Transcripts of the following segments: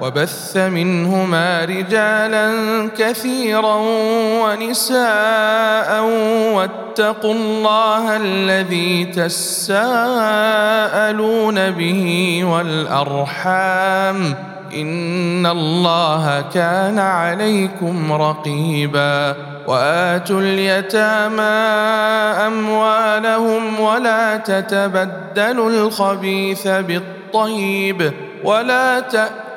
وبث منهما رجالا كثيرا ونساء واتقوا الله الذي تساءلون به والأرحام إن الله كان عليكم رقيبا وآتوا اليتامى أموالهم ولا تتبدلوا الخبيث بالطيب ولا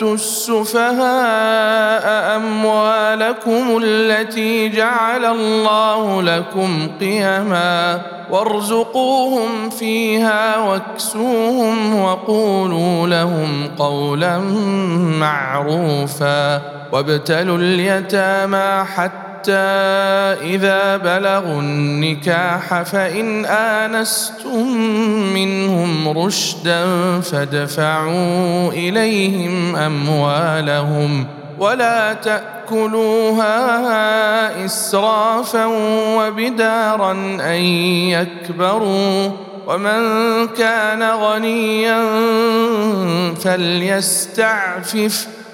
تؤتوا السفهاء أموالكم التي جعل الله لكم قيما وارزقوهم فيها واكسوهم وقولوا لهم قولا معروفا وابتلوا اليتامى حتى حتى إذا بلغوا النكاح فإن آنستم منهم رشدا فادفعوا إليهم أموالهم ولا تأكلوها إسرافا وبدارا أن يكبروا ومن كان غنيا فليستعفف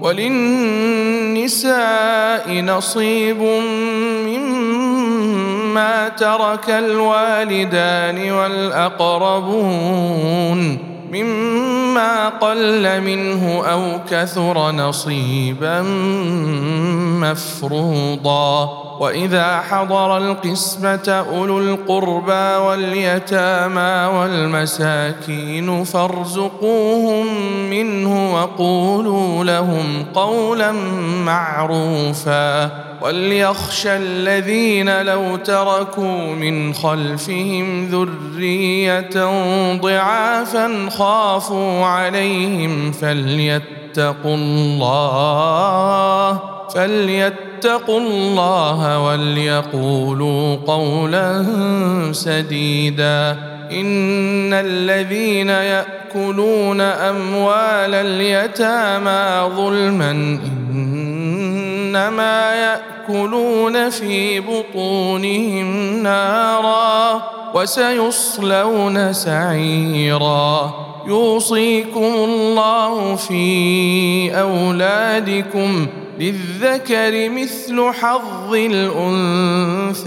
وللنساء نصيب مما ترك الوالدان والأقربون مما قل منه أو كثر نصيبا مفروضا. وإذا حضر القسمة أولو القربى واليتامى والمساكين فارزقوهم منه وقولوا لهم قولا معروفا. وليخشى الذين لو تركوا من خلفهم ذريه ضعافا خافوا عليهم فليتقوا الله فليتقوا الله وليقولوا قولا سديدا ان الذين ياكلون اموال اليتامى ظلما إنما يأكلون في بطونهم نارا وسيصلون سعيرا. يوصيكم الله في أولادكم للذكر مثل حظ الأنثيين.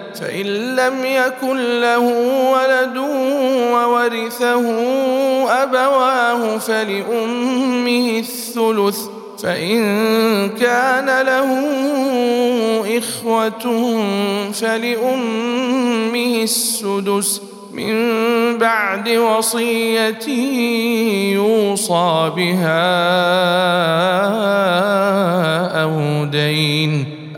فإن لم يكن له ولد وورثه أبواه فلأمه الثلث فإن كان له إخوة فلأمه السدس. من بعد وصية يوصى بها أو دين.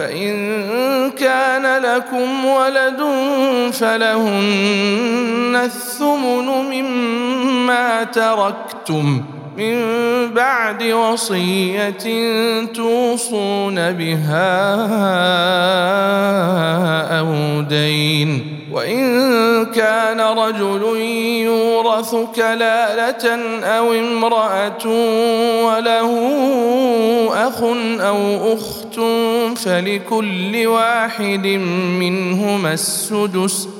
فإن كان لكم ولد فلهن الثمن مما تركتم من بعد وصية توصون بها أو دين. وإن كان رجل يورث كلالة أو امرأة وله أخ أو أخت فلكل واحد منهما السدس.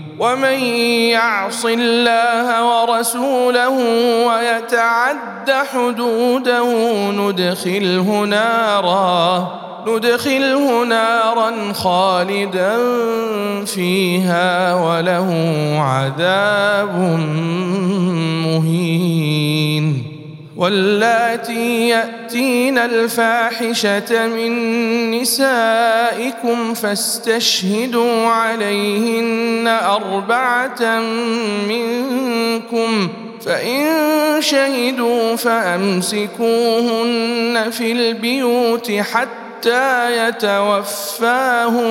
ومن يعص الله ورسوله ويتعد حدوده ندخله نارا ندخله نارا خالدا فيها وله عذاب مهين. واللاتي يأتين الفاحشة من نسائكم فاستشهدوا عليهن أربعة منكم فإن شهدوا فأمسكوهن في البيوت حتى يتوفاهن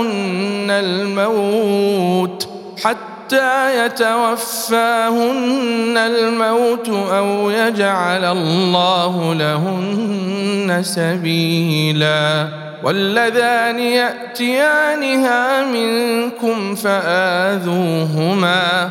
الموت حتى حتى يتوفاهن الموت أو يجعل الله لهن سبيلا. واللذان يأتيانها منكم فآذوهما.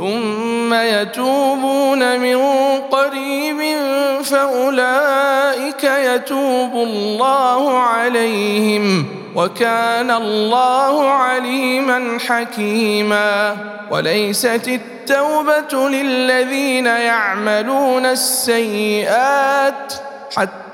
ثم يتوبون من قريب فأولئك يتوب الله عليهم وكان الله عليما حكيما وليست التوبة للذين يعملون السيئات حتى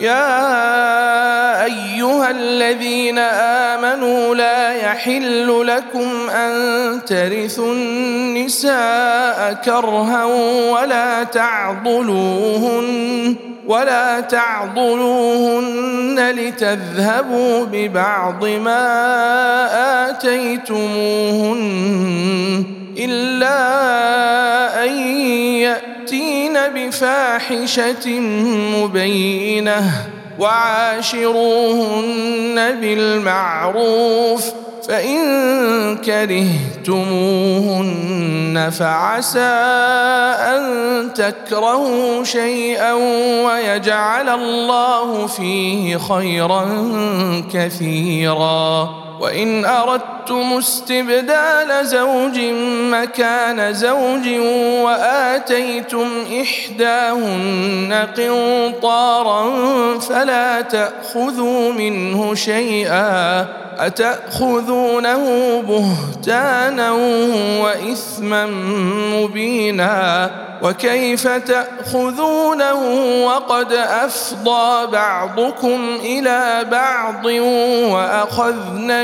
يا أيها الذين آمنوا لا يحل لكم أن ترثوا النساء كرها ولا تعضلوهن ولا تعضلوهن لتذهبوا ببعض ما آتيتموهن إلا أن ياتين بفاحشة مبينة وعاشروهن بالمعروف فإن كرهتموهن فعسى أن تكرهوا شيئا ويجعل الله فيه خيرا كثيرا وإن أردتم استبدال زوج مكان زوج وآتيتم إحداهن قنطارا فلا تأخذوا منه شيئا أتأخذونه بهتانا وإثما مبينا وكيف تأخذونه وقد أفضى بعضكم إلى بعض واخذن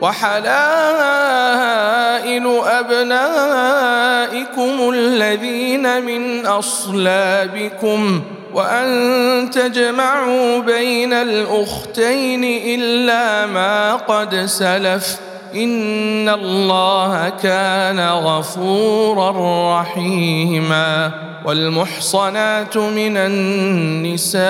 وحلائل أبنائكم الذين من أصلابكم وأن تجمعوا بين الأختين إلا ما قد سلف ان الله كان غفورا رحيما والمحصنات من النساء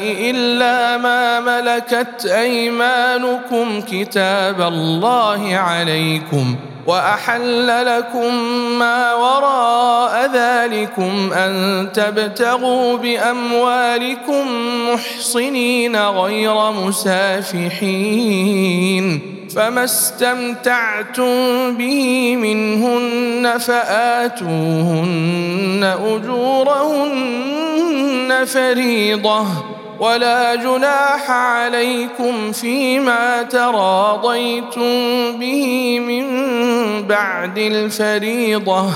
الا ما ملكت ايمانكم كتاب الله عليكم واحل لكم ما وراء ذلكم ان تبتغوا باموالكم محصنين غير مسافحين فما استمتعتم به منهن فآتوهن أجورهن فريضة ولا جناح عليكم فيما تراضيتم به من بعد الفريضة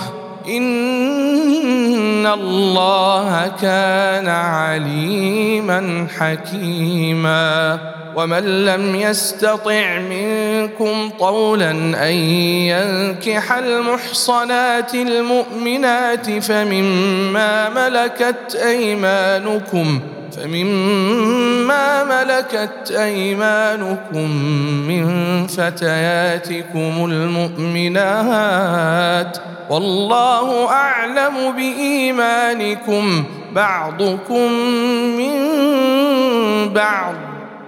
ان الله كان عليما حكيما. ومن لم يستطع منكم طولا ان ينكح المحصنات المؤمنات فمما ملكت ايمانكم فمما ملكت أيمانكم من فتياتكم المؤمنات والله أعلم بإيمانكم بعضكم من بعض.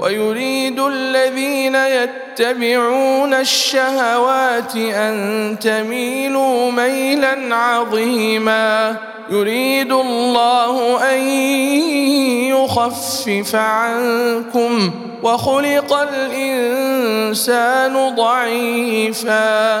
ويريد الذين يتبعون الشهوات أن تميلوا ميلا عظيما. يريد الله أن يخفف عنكم وخلق الإنسان ضعيفا.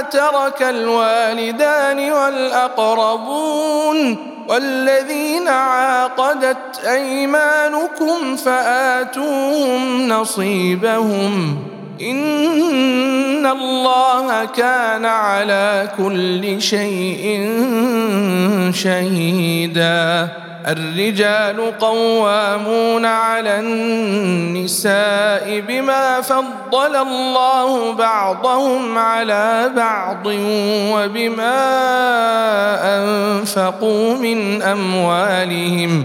ترك الوالدان والأقربون والذين عاقدت أيمانكم فآتوهم نصيبهم. إن الله كان على كل شيء شهيدا. الرجال قوامون على النساء بما فضل الله بعضهم على بعض وبما أنفقوا من أموالهم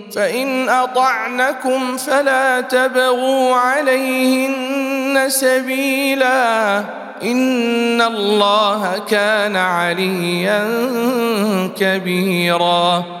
فإن أطعنكم فلا تبغوا عليهن سبيلا. إن الله كان عليا كبيرا.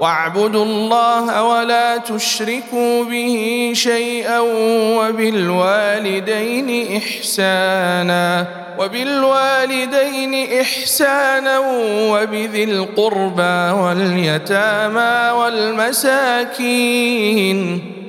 واعبدوا الله ولا تشركوا به شيئا وبالوالدين إحسانا وبالوالدين إحسانا وبذي القربى واليتامى والمساكين.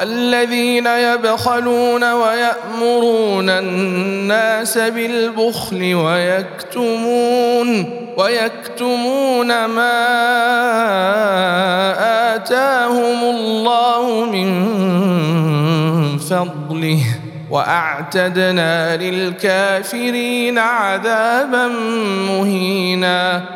الذين يبخلون ويأمرون الناس بالبخل ويكتمون ويكتمون ما آتاهم الله من فضله وأعتدنا للكافرين عذابا مهينا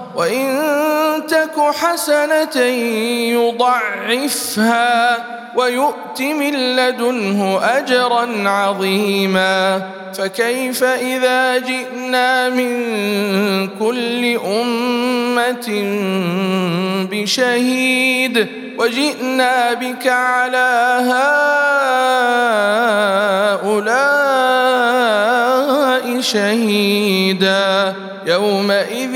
وإن تك حسنة يضعفها ويؤت من لدنه أجرا عظيما فكيف إذا جئنا من كل أمة بشهيد وجئنا بك على هؤلاء شهيدا يومئذ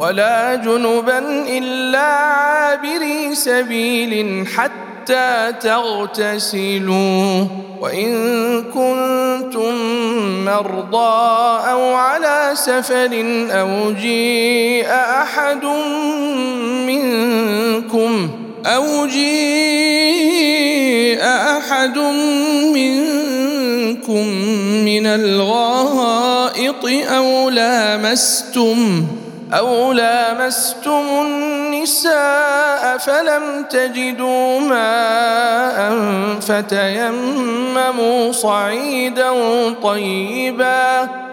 ولا جنبا إلا عابري سبيل حتى تغتسلوا. وإن كنتم مرضى أو على سفر أو جيء أحد منكم أو جيء أحد منكم من الغائط أو لامستم أو لامستم النساء فلم تجدوا ماء فتيمموا صعيدا طيبا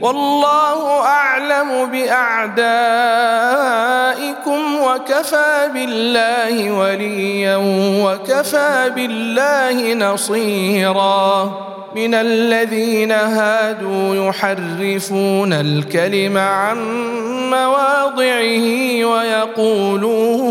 والله أعلم بأعدائكم وكفى بالله وليا وكفى بالله نصيرا. من الذين هادوا يحرفون الكلم عن مواضعه ويقولون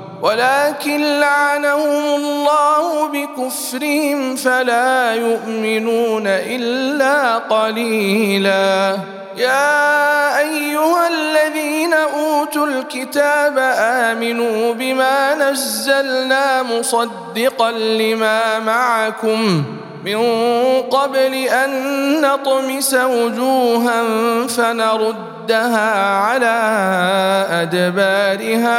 ولكن لعنهم الله بكفرهم فلا يؤمنون إلا قليلا. يا أيها الذين أوتوا الكتاب آمنوا بما نزلنا مصدقا لما معكم. من قبل أن نطمس وجوها فنردها على أدبارها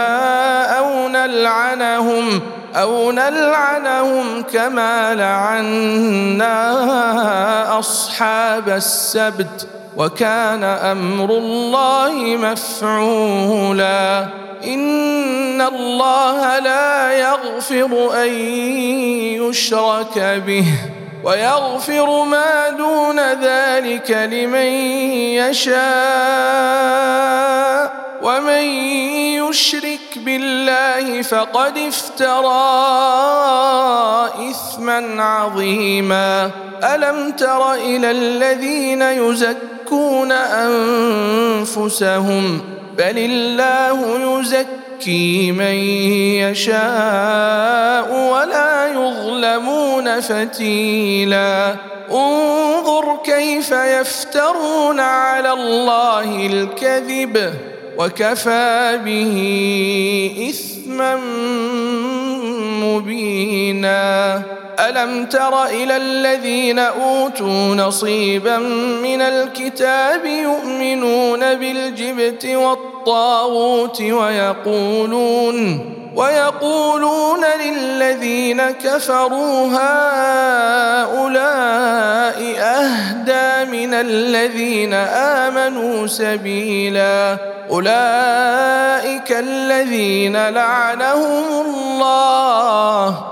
أو نلعنهم أو نلعنهم كما لعنا أصحاب السبت. وكان أمر الله مفعولا. إن الله لا يغفر أن يشرك به. ويغفر ما دون ذلك لمن يشاء. ومن يشرك بالله فقد افترى إثما عظيما. ألم تر إلى الذين يزكون أنفسهم؟ بل الله يزكي من يشاء ولا يظلمون فتيلا. انظر كيف يفترون على الله الكذب وكفى به إثما مبينا. ألم تر إلى الذين أوتوا نصيبا من الكتاب يؤمنون بالجبت والطاغوت ويقولون ويقولون للذين كفروا هؤلاء أهدى من الذين آمنوا سبيلا أولئك الذين لعنهم الله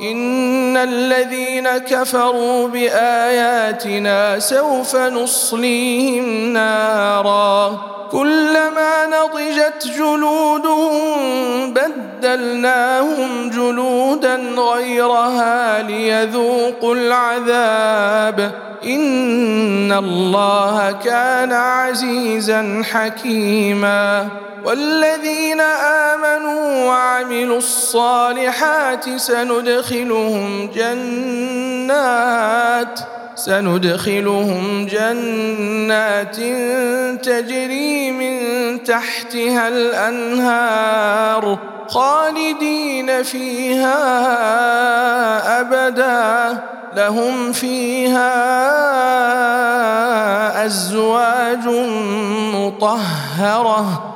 إن الذين كفروا بآياتنا سوف نصليهم نارا. كلما نضجت جلودهم بدلناهم جلودا غيرها ليذوقوا العذاب. إن الله كان عزيزا حكيما. والذين آمنوا وعملوا الصالحات سندخلهم جنات سندخلهم جنات تجري من تحتها الأنهار خالدين فيها أبدا. لهم فيها أزواج مطهرة.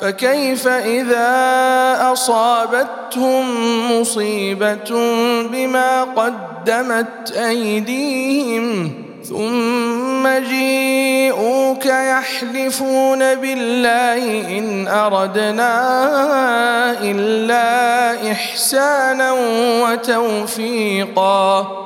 فكيف إذا أصابتهم مصيبة بما قدمت أيديهم ثم جيءوك يحلفون بالله إن أردنا إلا إحسانا وتوفيقا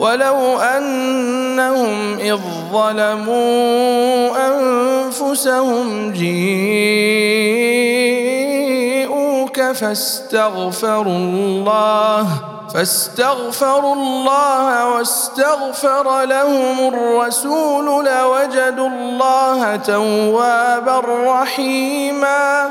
ولو انهم اذ ظلموا انفسهم جيءوك فاستغفروا الله فاستغفروا الله واستغفر لهم الرسول لوجدوا الله توابا رحيما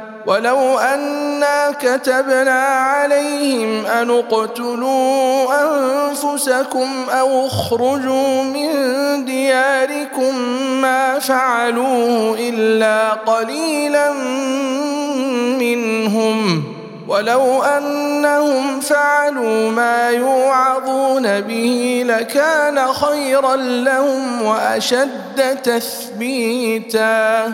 ولو أنا كتبنا عليهم أن اقتلوا أنفسكم أو اخرجوا من دياركم ما فعلوه إلا قليلا منهم. ولو أنهم فعلوا ما يوعظون به لكان خيرا لهم وأشد تثبيتا.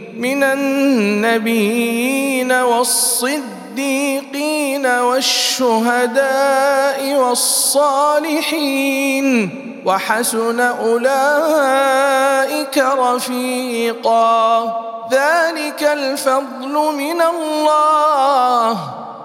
من النبيين والصديقين والشهداء والصالحين وحسن أولئك رفيقا. ذلك الفضل من الله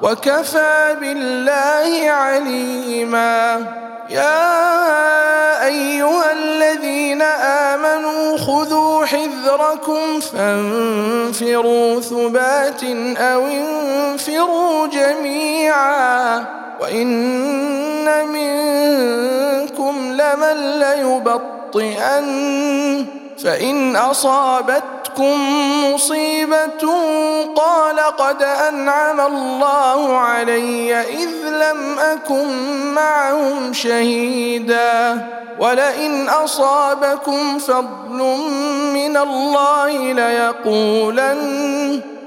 وكفى بالله عليما. يا أيها الذين آمنوا خذوا حذركم فانفروا ثبات أو انفروا جميعا وإن منكم لمن ليبطئن فإن اصابتكم مصيبة قال قد أنعم الله علي إذ لم أكن معهم شهيدا ولئن أصابكم فضل من الله ليقولن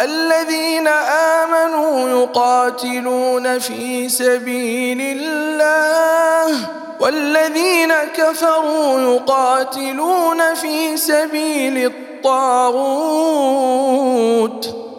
الذين آمنوا يقاتلون في سبيل الله والذين كفروا يقاتلون في سبيل الطاغوت.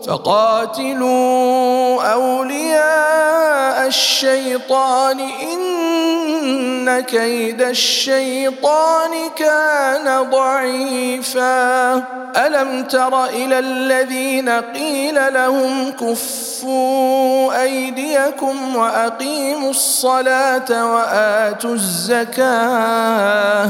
فقاتلوا أولياء الشيطان إن كيد الشيطان كان ضعيفا. ألم تر إلى الذين قيل لهم كفوا أيديكم وأقيموا الصلاة وآتوا الزكاة؟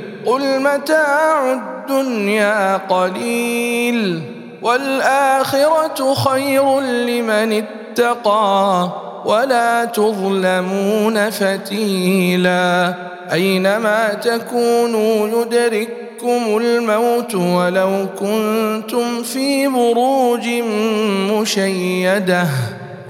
قل متاع الدنيا قليل والاخره خير لمن اتقى ولا تظلمون فتيلا اينما تكونوا يدرككم الموت ولو كنتم في بروج مشيده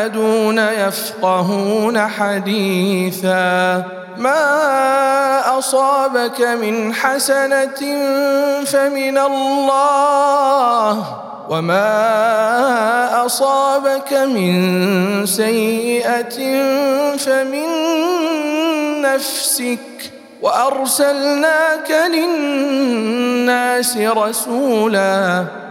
يكادون يفقهون حديثا. ما أصابك من حسنة فمن الله وما أصابك من سيئة فمن نفسك. وأرسلناك للناس رسولا.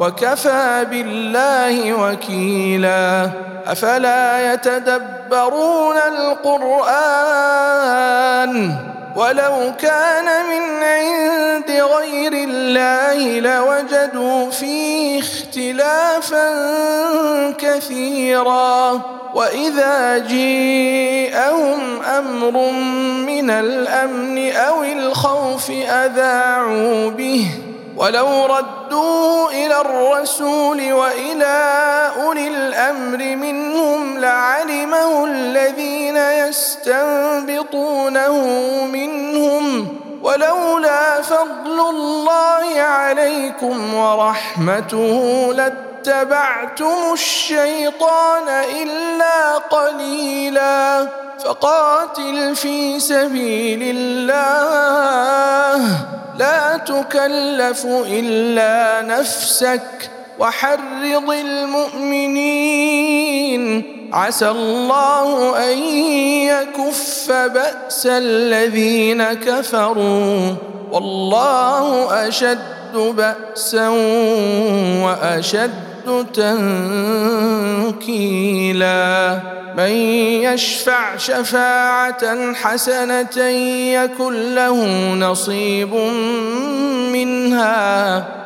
وكفى بالله وكيلا أفلا يتدبرون القرآن ولو كان من عند غير الله لوجدوا فيه اختلافا كثيرا وإذا جيءهم أمر من الأمن أو الخوف أذاعوا به ولو ردوه إلى الرسول وإلى أولي الأمر منهم لعلمه الذين يستنبطونه منهم ولولا فضل الله عليكم ورحمته لاتبعتم الشيطان إلا قليلا فقاتل في سبيل الله. لا تكلف إلا نفسك وحرض المؤمنين. عسى الله أن يكف بأس الذين كفروا. والله أشد بأسا وأشد تنكيلا. من يشفع شفاعة حسنة يكن له نصيب منها.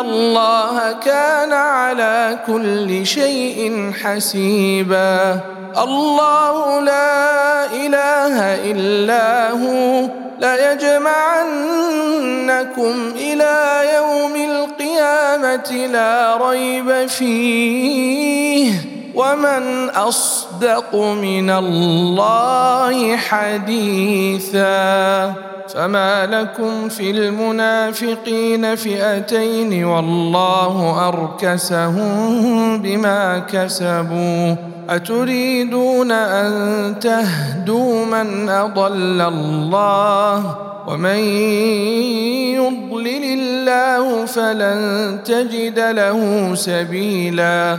الله كان على كل شيء حسيبا. الله لا اله الا هو. ليجمعنكم إلى يوم القيامه لا ريب فيه. ومن اصدق من الله حديثا فما لكم في المنافقين فئتين والله اركسهم بما كسبوا اتريدون ان تهدوا من اضل الله ومن يضلل الله فلن تجد له سبيلا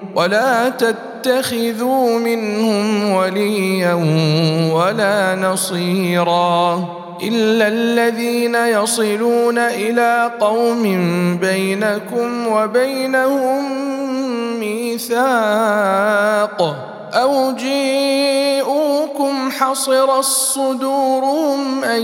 ولا تتخذوا منهم وليا ولا نصيرا إلا الذين يصلون إلى قوم بينكم وبينهم ميثاق أو جيءوكم حصر الصدورهم أن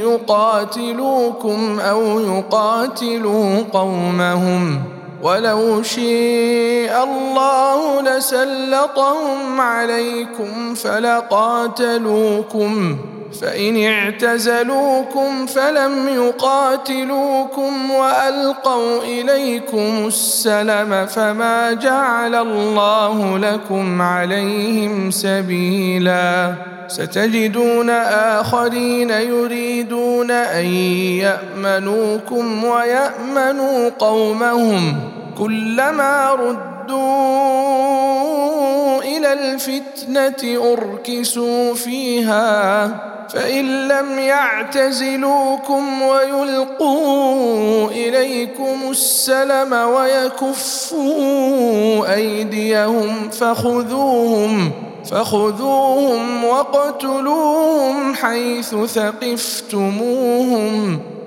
يقاتلوكم أو يقاتلوا قومهم ولو شيء الله لسلطهم عليكم فلقاتلوكم. فإن اعتزلوكم فلم يقاتلوكم وألقوا إليكم السلم فما جعل الله لكم عليهم سبيلا. ستجدون آخرين يريدون أن يأمنوكم ويأمنوا قومهم. كلما ردوا إلى الفتنه اركسوا فيها فان لم يعتزلوكم ويلقوا اليكم السلم ويكفوا ايديهم فخذوهم فخذوهم واقتلوهم حيث ثقفتموهم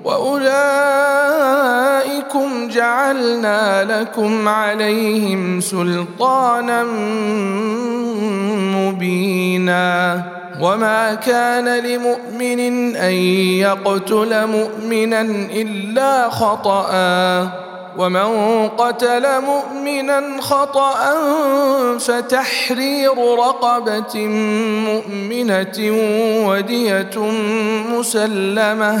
وأولئكم جعلنا لكم عليهم سلطانا مبينا. وما كان لمؤمن أن يقتل مؤمنا إلا خطأ. ومن قتل مؤمنا خطأ فتحرير رقبة مؤمنة ودية مسلمة.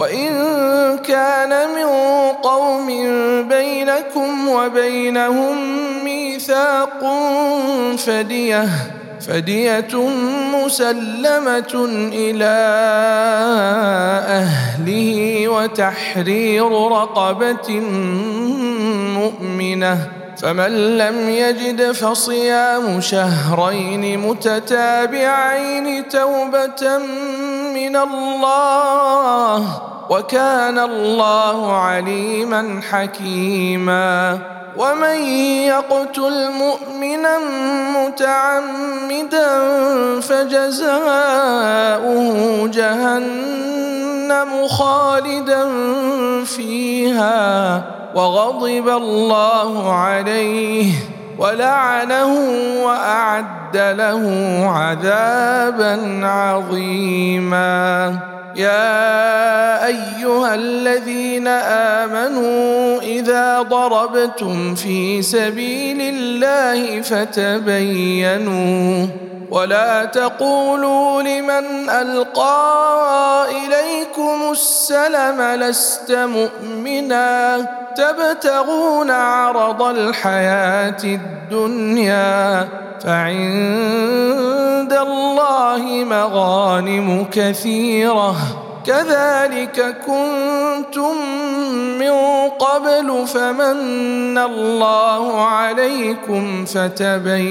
وإن كان من قوم بينكم وبينهم ميثاق فدية فدية مسلمة إلى أهله وتحرير رقبة مؤمنة. فمن لم يجد فصيام شهرين متتابعين توبة من الله وكان الله عليما حكيما. ومن يقتل مؤمنا متعمدا فجزاؤه جهنم خالدا فيها. وغضب الله عليه ولعنه وأعد له عذابا عظيما. يا أيها الذين آمنوا إذا ضربتم في سبيل الله فتبينوا ولا تقولوا لمن ألقى إليكم السلم لست مؤمنا تبتغون عرض الحياة الدنيا فعند الله مغانم كثيرة كذلك كنتم من قبل فمن الله عليكم فتبينوا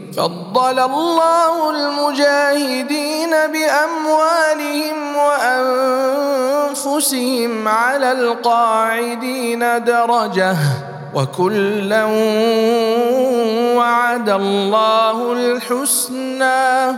فضل الله المجاهدين بأموالهم وأنفسهم على القاعدين درجة. وكلا وعد الله الحسنى.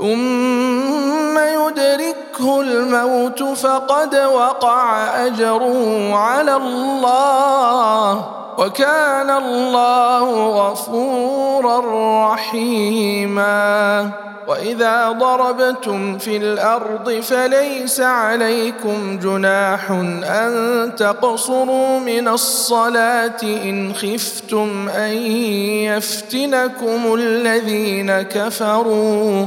ثم يدركه الموت فقد وقع أجره على الله وكان الله غفورا رحيما. وإذا ضربتم في الأرض فليس عليكم جناح أن تقصروا من الصلاة إن خفتم أن يفتنكم الذين كفروا.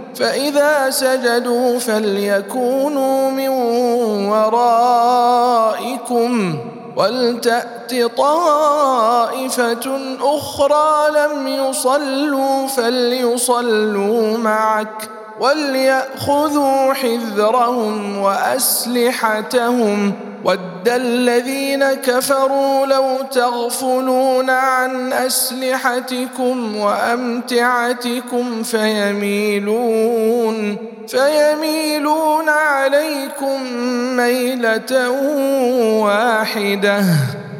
فإذا سجدوا فليكونوا من ورائكم ولتأت طائفة أخرى لم يصلوا فليصلوا معك وليأخذوا حذرهم وأسلحتهم ود الذين كفروا لو تغفلون عن أسلحتكم وأمتعتكم فيميلون فيميلون عليكم ميلة واحدة.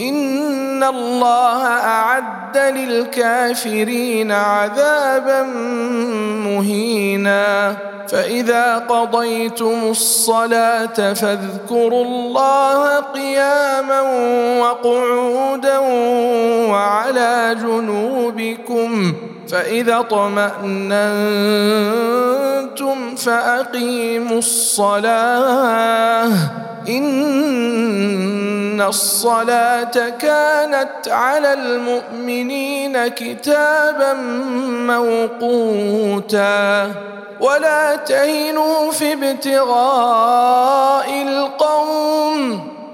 ان الله اعد للكافرين عذابا مهينا فاذا قضيتم الصلاه فاذكروا الله قياما وقعودا وعلى جنوبكم فاذا اطماننتم فاقيموا الصلاه إن الصلاة كانت على المؤمنين كتابا موقوتا ولا تهنوا في ابتغاء القوم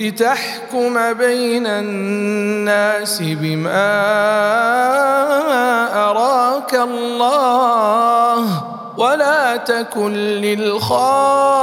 لتحكم بين الناس بما أراك الله ولا تكن للخائنين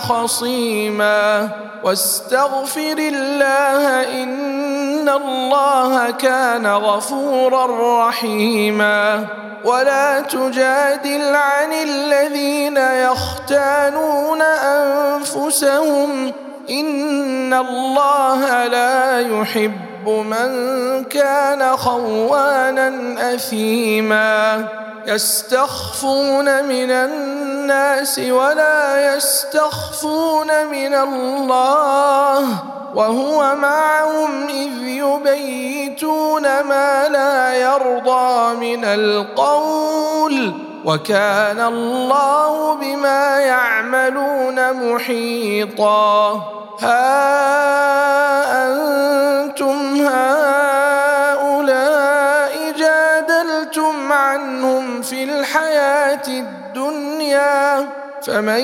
خصيما واستغفر الله إن الله كان غفورا رحيما ولا تجادل عن الذين يختانون أنفسهم ان الله لا يحب من كان خوانا اثيما يستخفون من الناس ولا يستخفون من الله وهو معهم اذ يبيتون ما لا يرضى من القول وكان الله بما يعملون محيطا. ها أنتم هؤلاء جادلتم عنهم في الحياة الدنيا فمن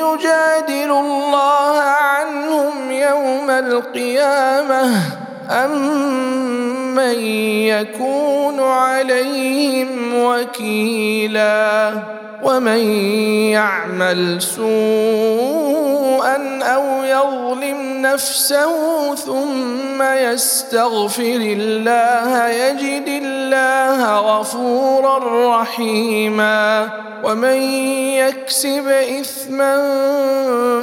يجادل الله عنهم يوم القيامة؟ أم من يكون عليهم وكيلا ومن يعمل سوءا أو يظلم نفسه ثم يستغفر الله يجد الله غفورا رحيما. ومن يكسب اثما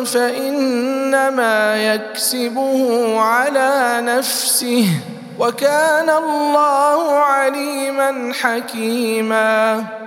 فإنما يكسبه على نفسه. وكان الله عليما حكيما.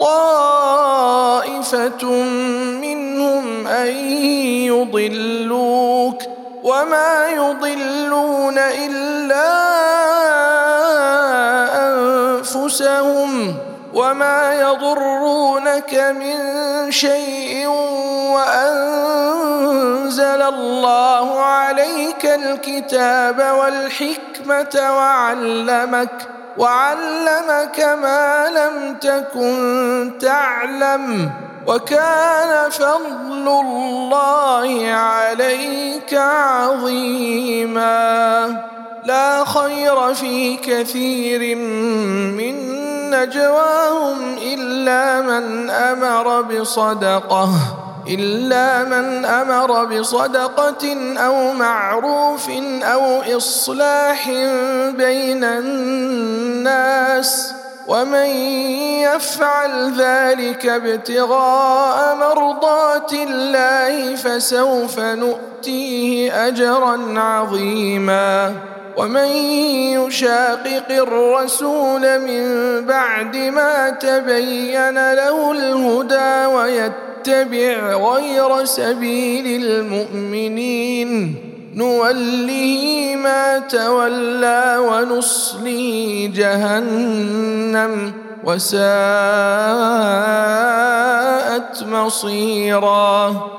طائفة منهم أن يضلوك وما يضلون إلا أنفسهم وما يضرونك من شيء وأنزل الله عليك الكتاب والحكمة وعلمك وعلمك ما لم تكن تعلم وكان فضل الله عليك عظيما. لا خير في كثير من نجواهم إلا من أمر بصدقة. إلا من أمر بصدقة أو معروف أو إصلاح بين الناس ومن يفعل ذلك ابتغاء مرضات الله فسوف نؤتيه أجرا عظيما ومن يشاقق الرسول من بعد ما تبين له الهدى ويتبع غير سبيل المؤمنين نوله ما تولى ونصليه جهنم وساءت مصيرا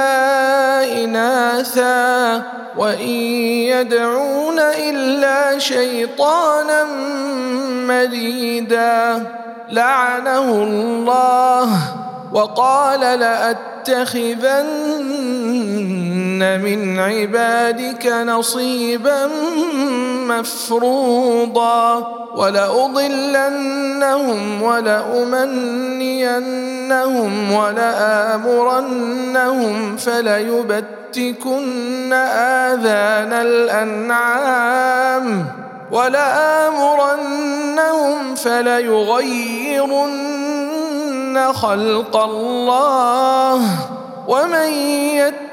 الا إناثا وإن يدعون إلا شيطانا مريدا لعنه الله. وقال لأتخذن من عبادك نصيبا مفروضا ولأضلنهم ولأمنينهم ولآمرنهم فليبتكن آذان الأنعام ولآمرنهم فليغيرن خلق الله ومن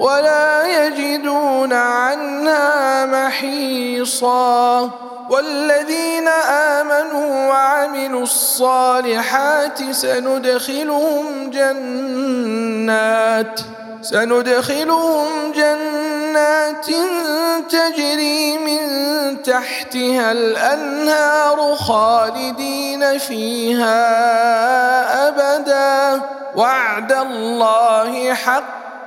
ولا يجدون عنها محيصا. والذين آمنوا وعملوا الصالحات سندخلهم جنات سندخلهم جنات تجري من تحتها الأنهار خالدين فيها أبدا. وعد الله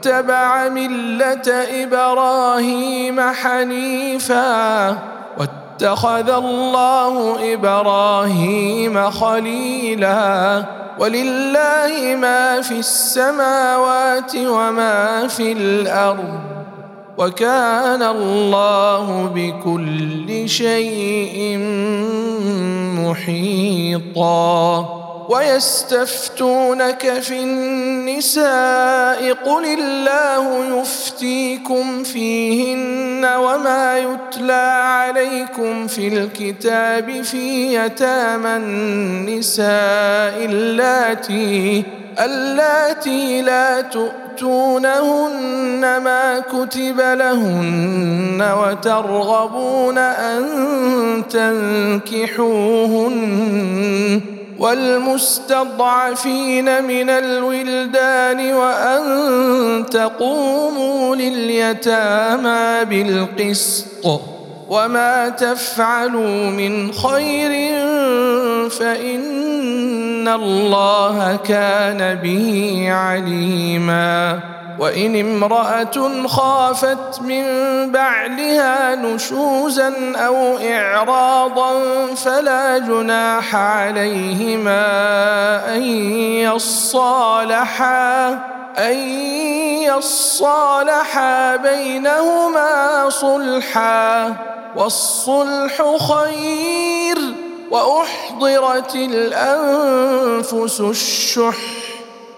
واتبع ملة إبراهيم حنيفا واتخذ الله إبراهيم خليلا. ولله ما في السماوات وما في الأرض وكان الله بكل شيء محيطا. ويستفتونك في النساء قل الله يفتيكم فيهن وما يتلى عليكم في الكتاب في يتامى النساء اللاتي اللاتي لا تؤتونهن ما كتب لهن وترغبون أن تنكحوهن والمستضعفين من الولدان وأن تقوموا لليتامى بالقسط وما تفعلوا من خير فإن الله كان به عليما وإن امرأة خافت من بعلها نشوزا أو إعراضا فلا جناح عليهما أن يصالحا أن يصالحا بينهما صلحا. والصلح خير واحضرت الانفس الشح.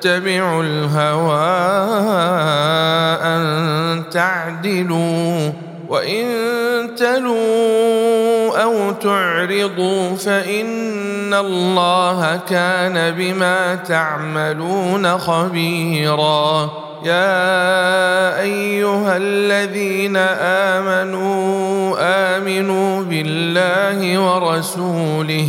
تتبعوا الهوى أن تعدلوا وإن تلوا أو تعرضوا فإن الله كان بما تعملون خبيرا. يا أيها الذين آمنوا آمنوا بالله ورسوله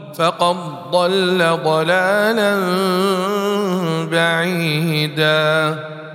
فقد ضل ضلالا بعيدا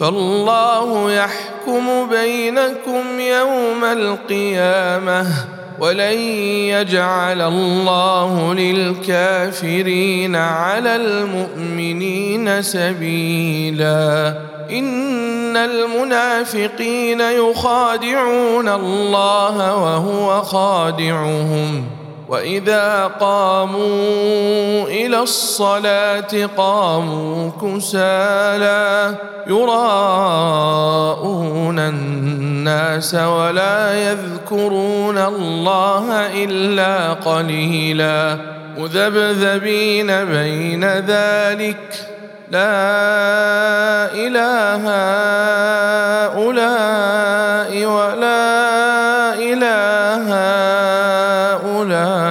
فالله يحكم بينكم يوم القيامة ولن يجعل الله للكافرين على المؤمنين سبيلا. إن المنافقين يخادعون الله وهو خادعهم. وإذا قاموا إلى الصلاة قاموا كسالى يراءون الناس ولا يذكرون الله إلا قليلا مذبذبين بين ذلك لا إله هؤلاء ولا إله هؤلاء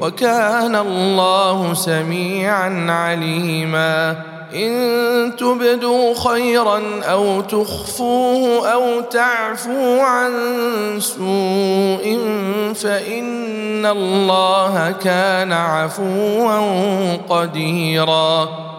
وكان الله سميعا عليما. إن تبدوا خيرا أو تخفوه أو تعفوا عن سوء فإن الله كان عفوا قديرا.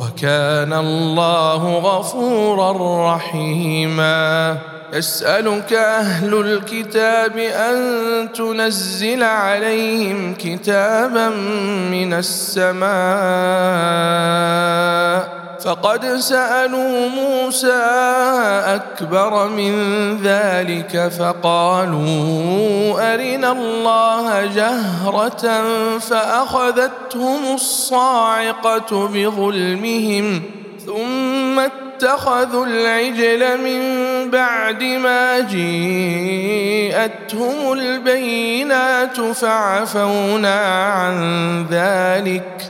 وكان الله غفورا رحيما. يسالك أهل الكتاب أن تنزل عليهم كتابا من السماء. فقد سألوا موسى أكبر من ذلك فقالوا أرنا الله جهرة فأخذتهم الصاعقة بظلمهم ثم اتخذوا العجل من بعد ما جيءتهم البينات فعفونا عن ذلك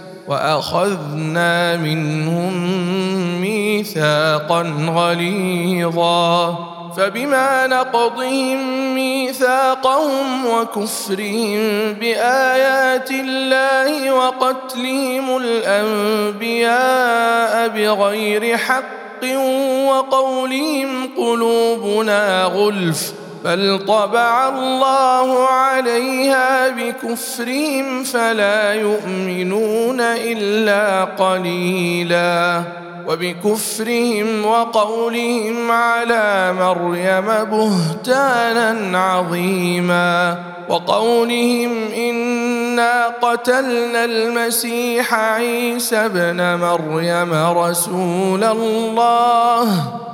وأخذنا منهم ميثاقا غليظا. فبما نقضهم ميثاقهم وكفرهم بآيات الله وقتلهم الأنبياء بغير حق وقولهم قلوبنا غلف بل طبع الله عليها بكفرهم فلا يؤمنون الا قليلا وبكفرهم وقولهم على مريم بهتانا عظيما وقولهم انا قتلنا المسيح عيسى ابن مريم رسول الله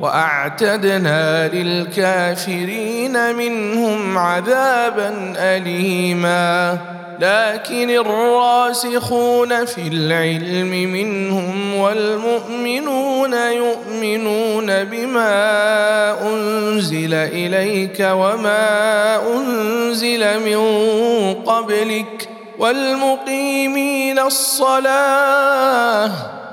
وأعتدنا للكافرين منهم عذابا اليما. لكن الراسخون في العلم منهم والمؤمنون يؤمنون بما أنزل إليك وما أنزل من قبلك والمقيمين الصلاة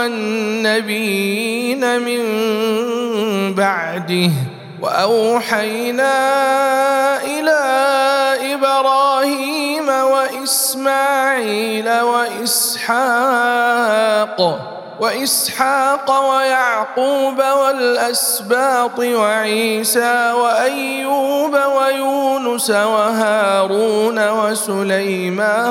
والنبيين من بعده وأوحينا إلى إبراهيم وإسماعيل وإسحاق وإسحاق ويعقوب والأسباط وعيسى وأيوب ويونس وهارون وسليمان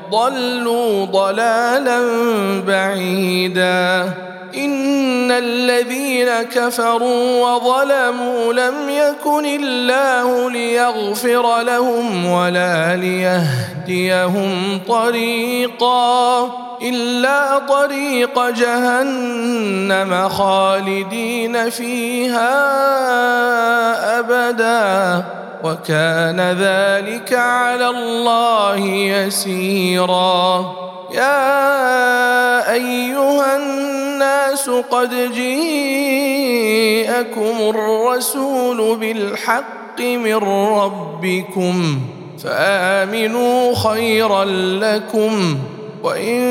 ضلوا ضلالا بعيدا. إن الذين كفروا وظلموا لم يكن الله ليغفر لهم ولا ليهديهم طريقا إلا طريق جهنم خالدين فيها ابدا. وكان ذلك على الله يسيرا. يا أيها الناس قد جيءكم الرسول بالحق من ربكم فآمنوا خيرا لكم وإن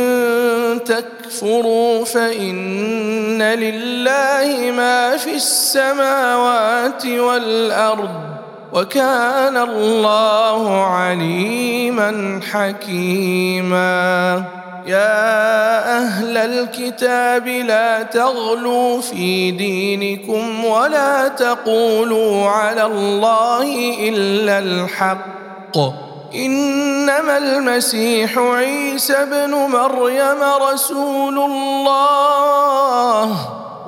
تكفروا فإن لله ما في السماوات والأرض وكان الله عليما حكيما. يا أهل الكتاب لا تغلوا في دينكم ولا تقولوا على الله إلا الحق. إنما المسيح عيسى ابن مريم رسول الله.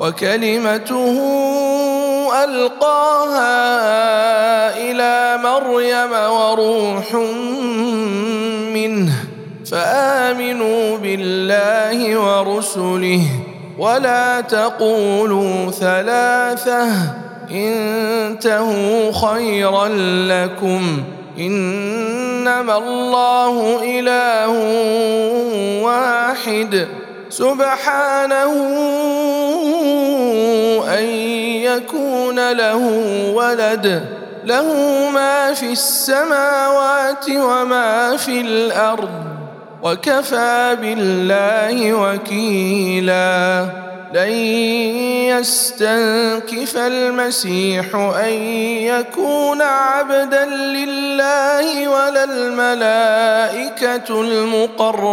وكلمته ألقاها إلى مريم وروح منه فآمنوا بالله ورسله ولا تقولوا ثلاثة انتهوا خيرا لكم إنما الله إله واحد سبحانه أن يكون له ولد. له ما في السماوات وما في الأرض. وكفى بالله وكيلا. لن يستنكف المسيح أن يكون عبدا لله ولا الملائكة المقربون.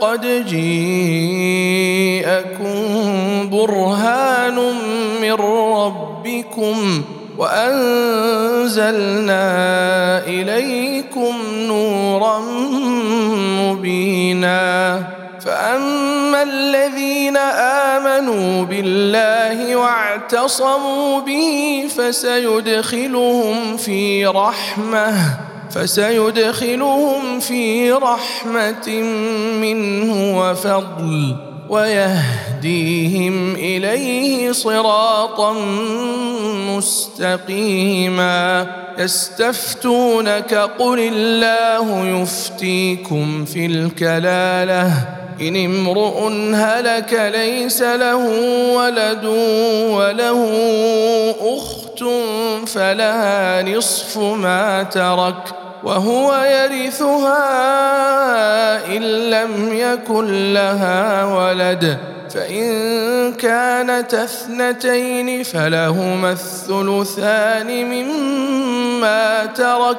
قد جيءكم برهان من ربكم وأنزلنا إليكم نورا مبينا. فأما الذين آمنوا بالله واعتصموا به فسيدخلهم في رحمة. فسيدخلهم في رحمة منه وفضل ويهديهم إليه صراطا مستقيما. يستفتونك قل الله يفتيكم في الكلالة. إن امرؤ هلك ليس له ولد وله أخت فلها نصف ما ترك وهو يرثها إن لم يكن لها ولد فإن كانت اثنتين فلهما الثلثان مما ترك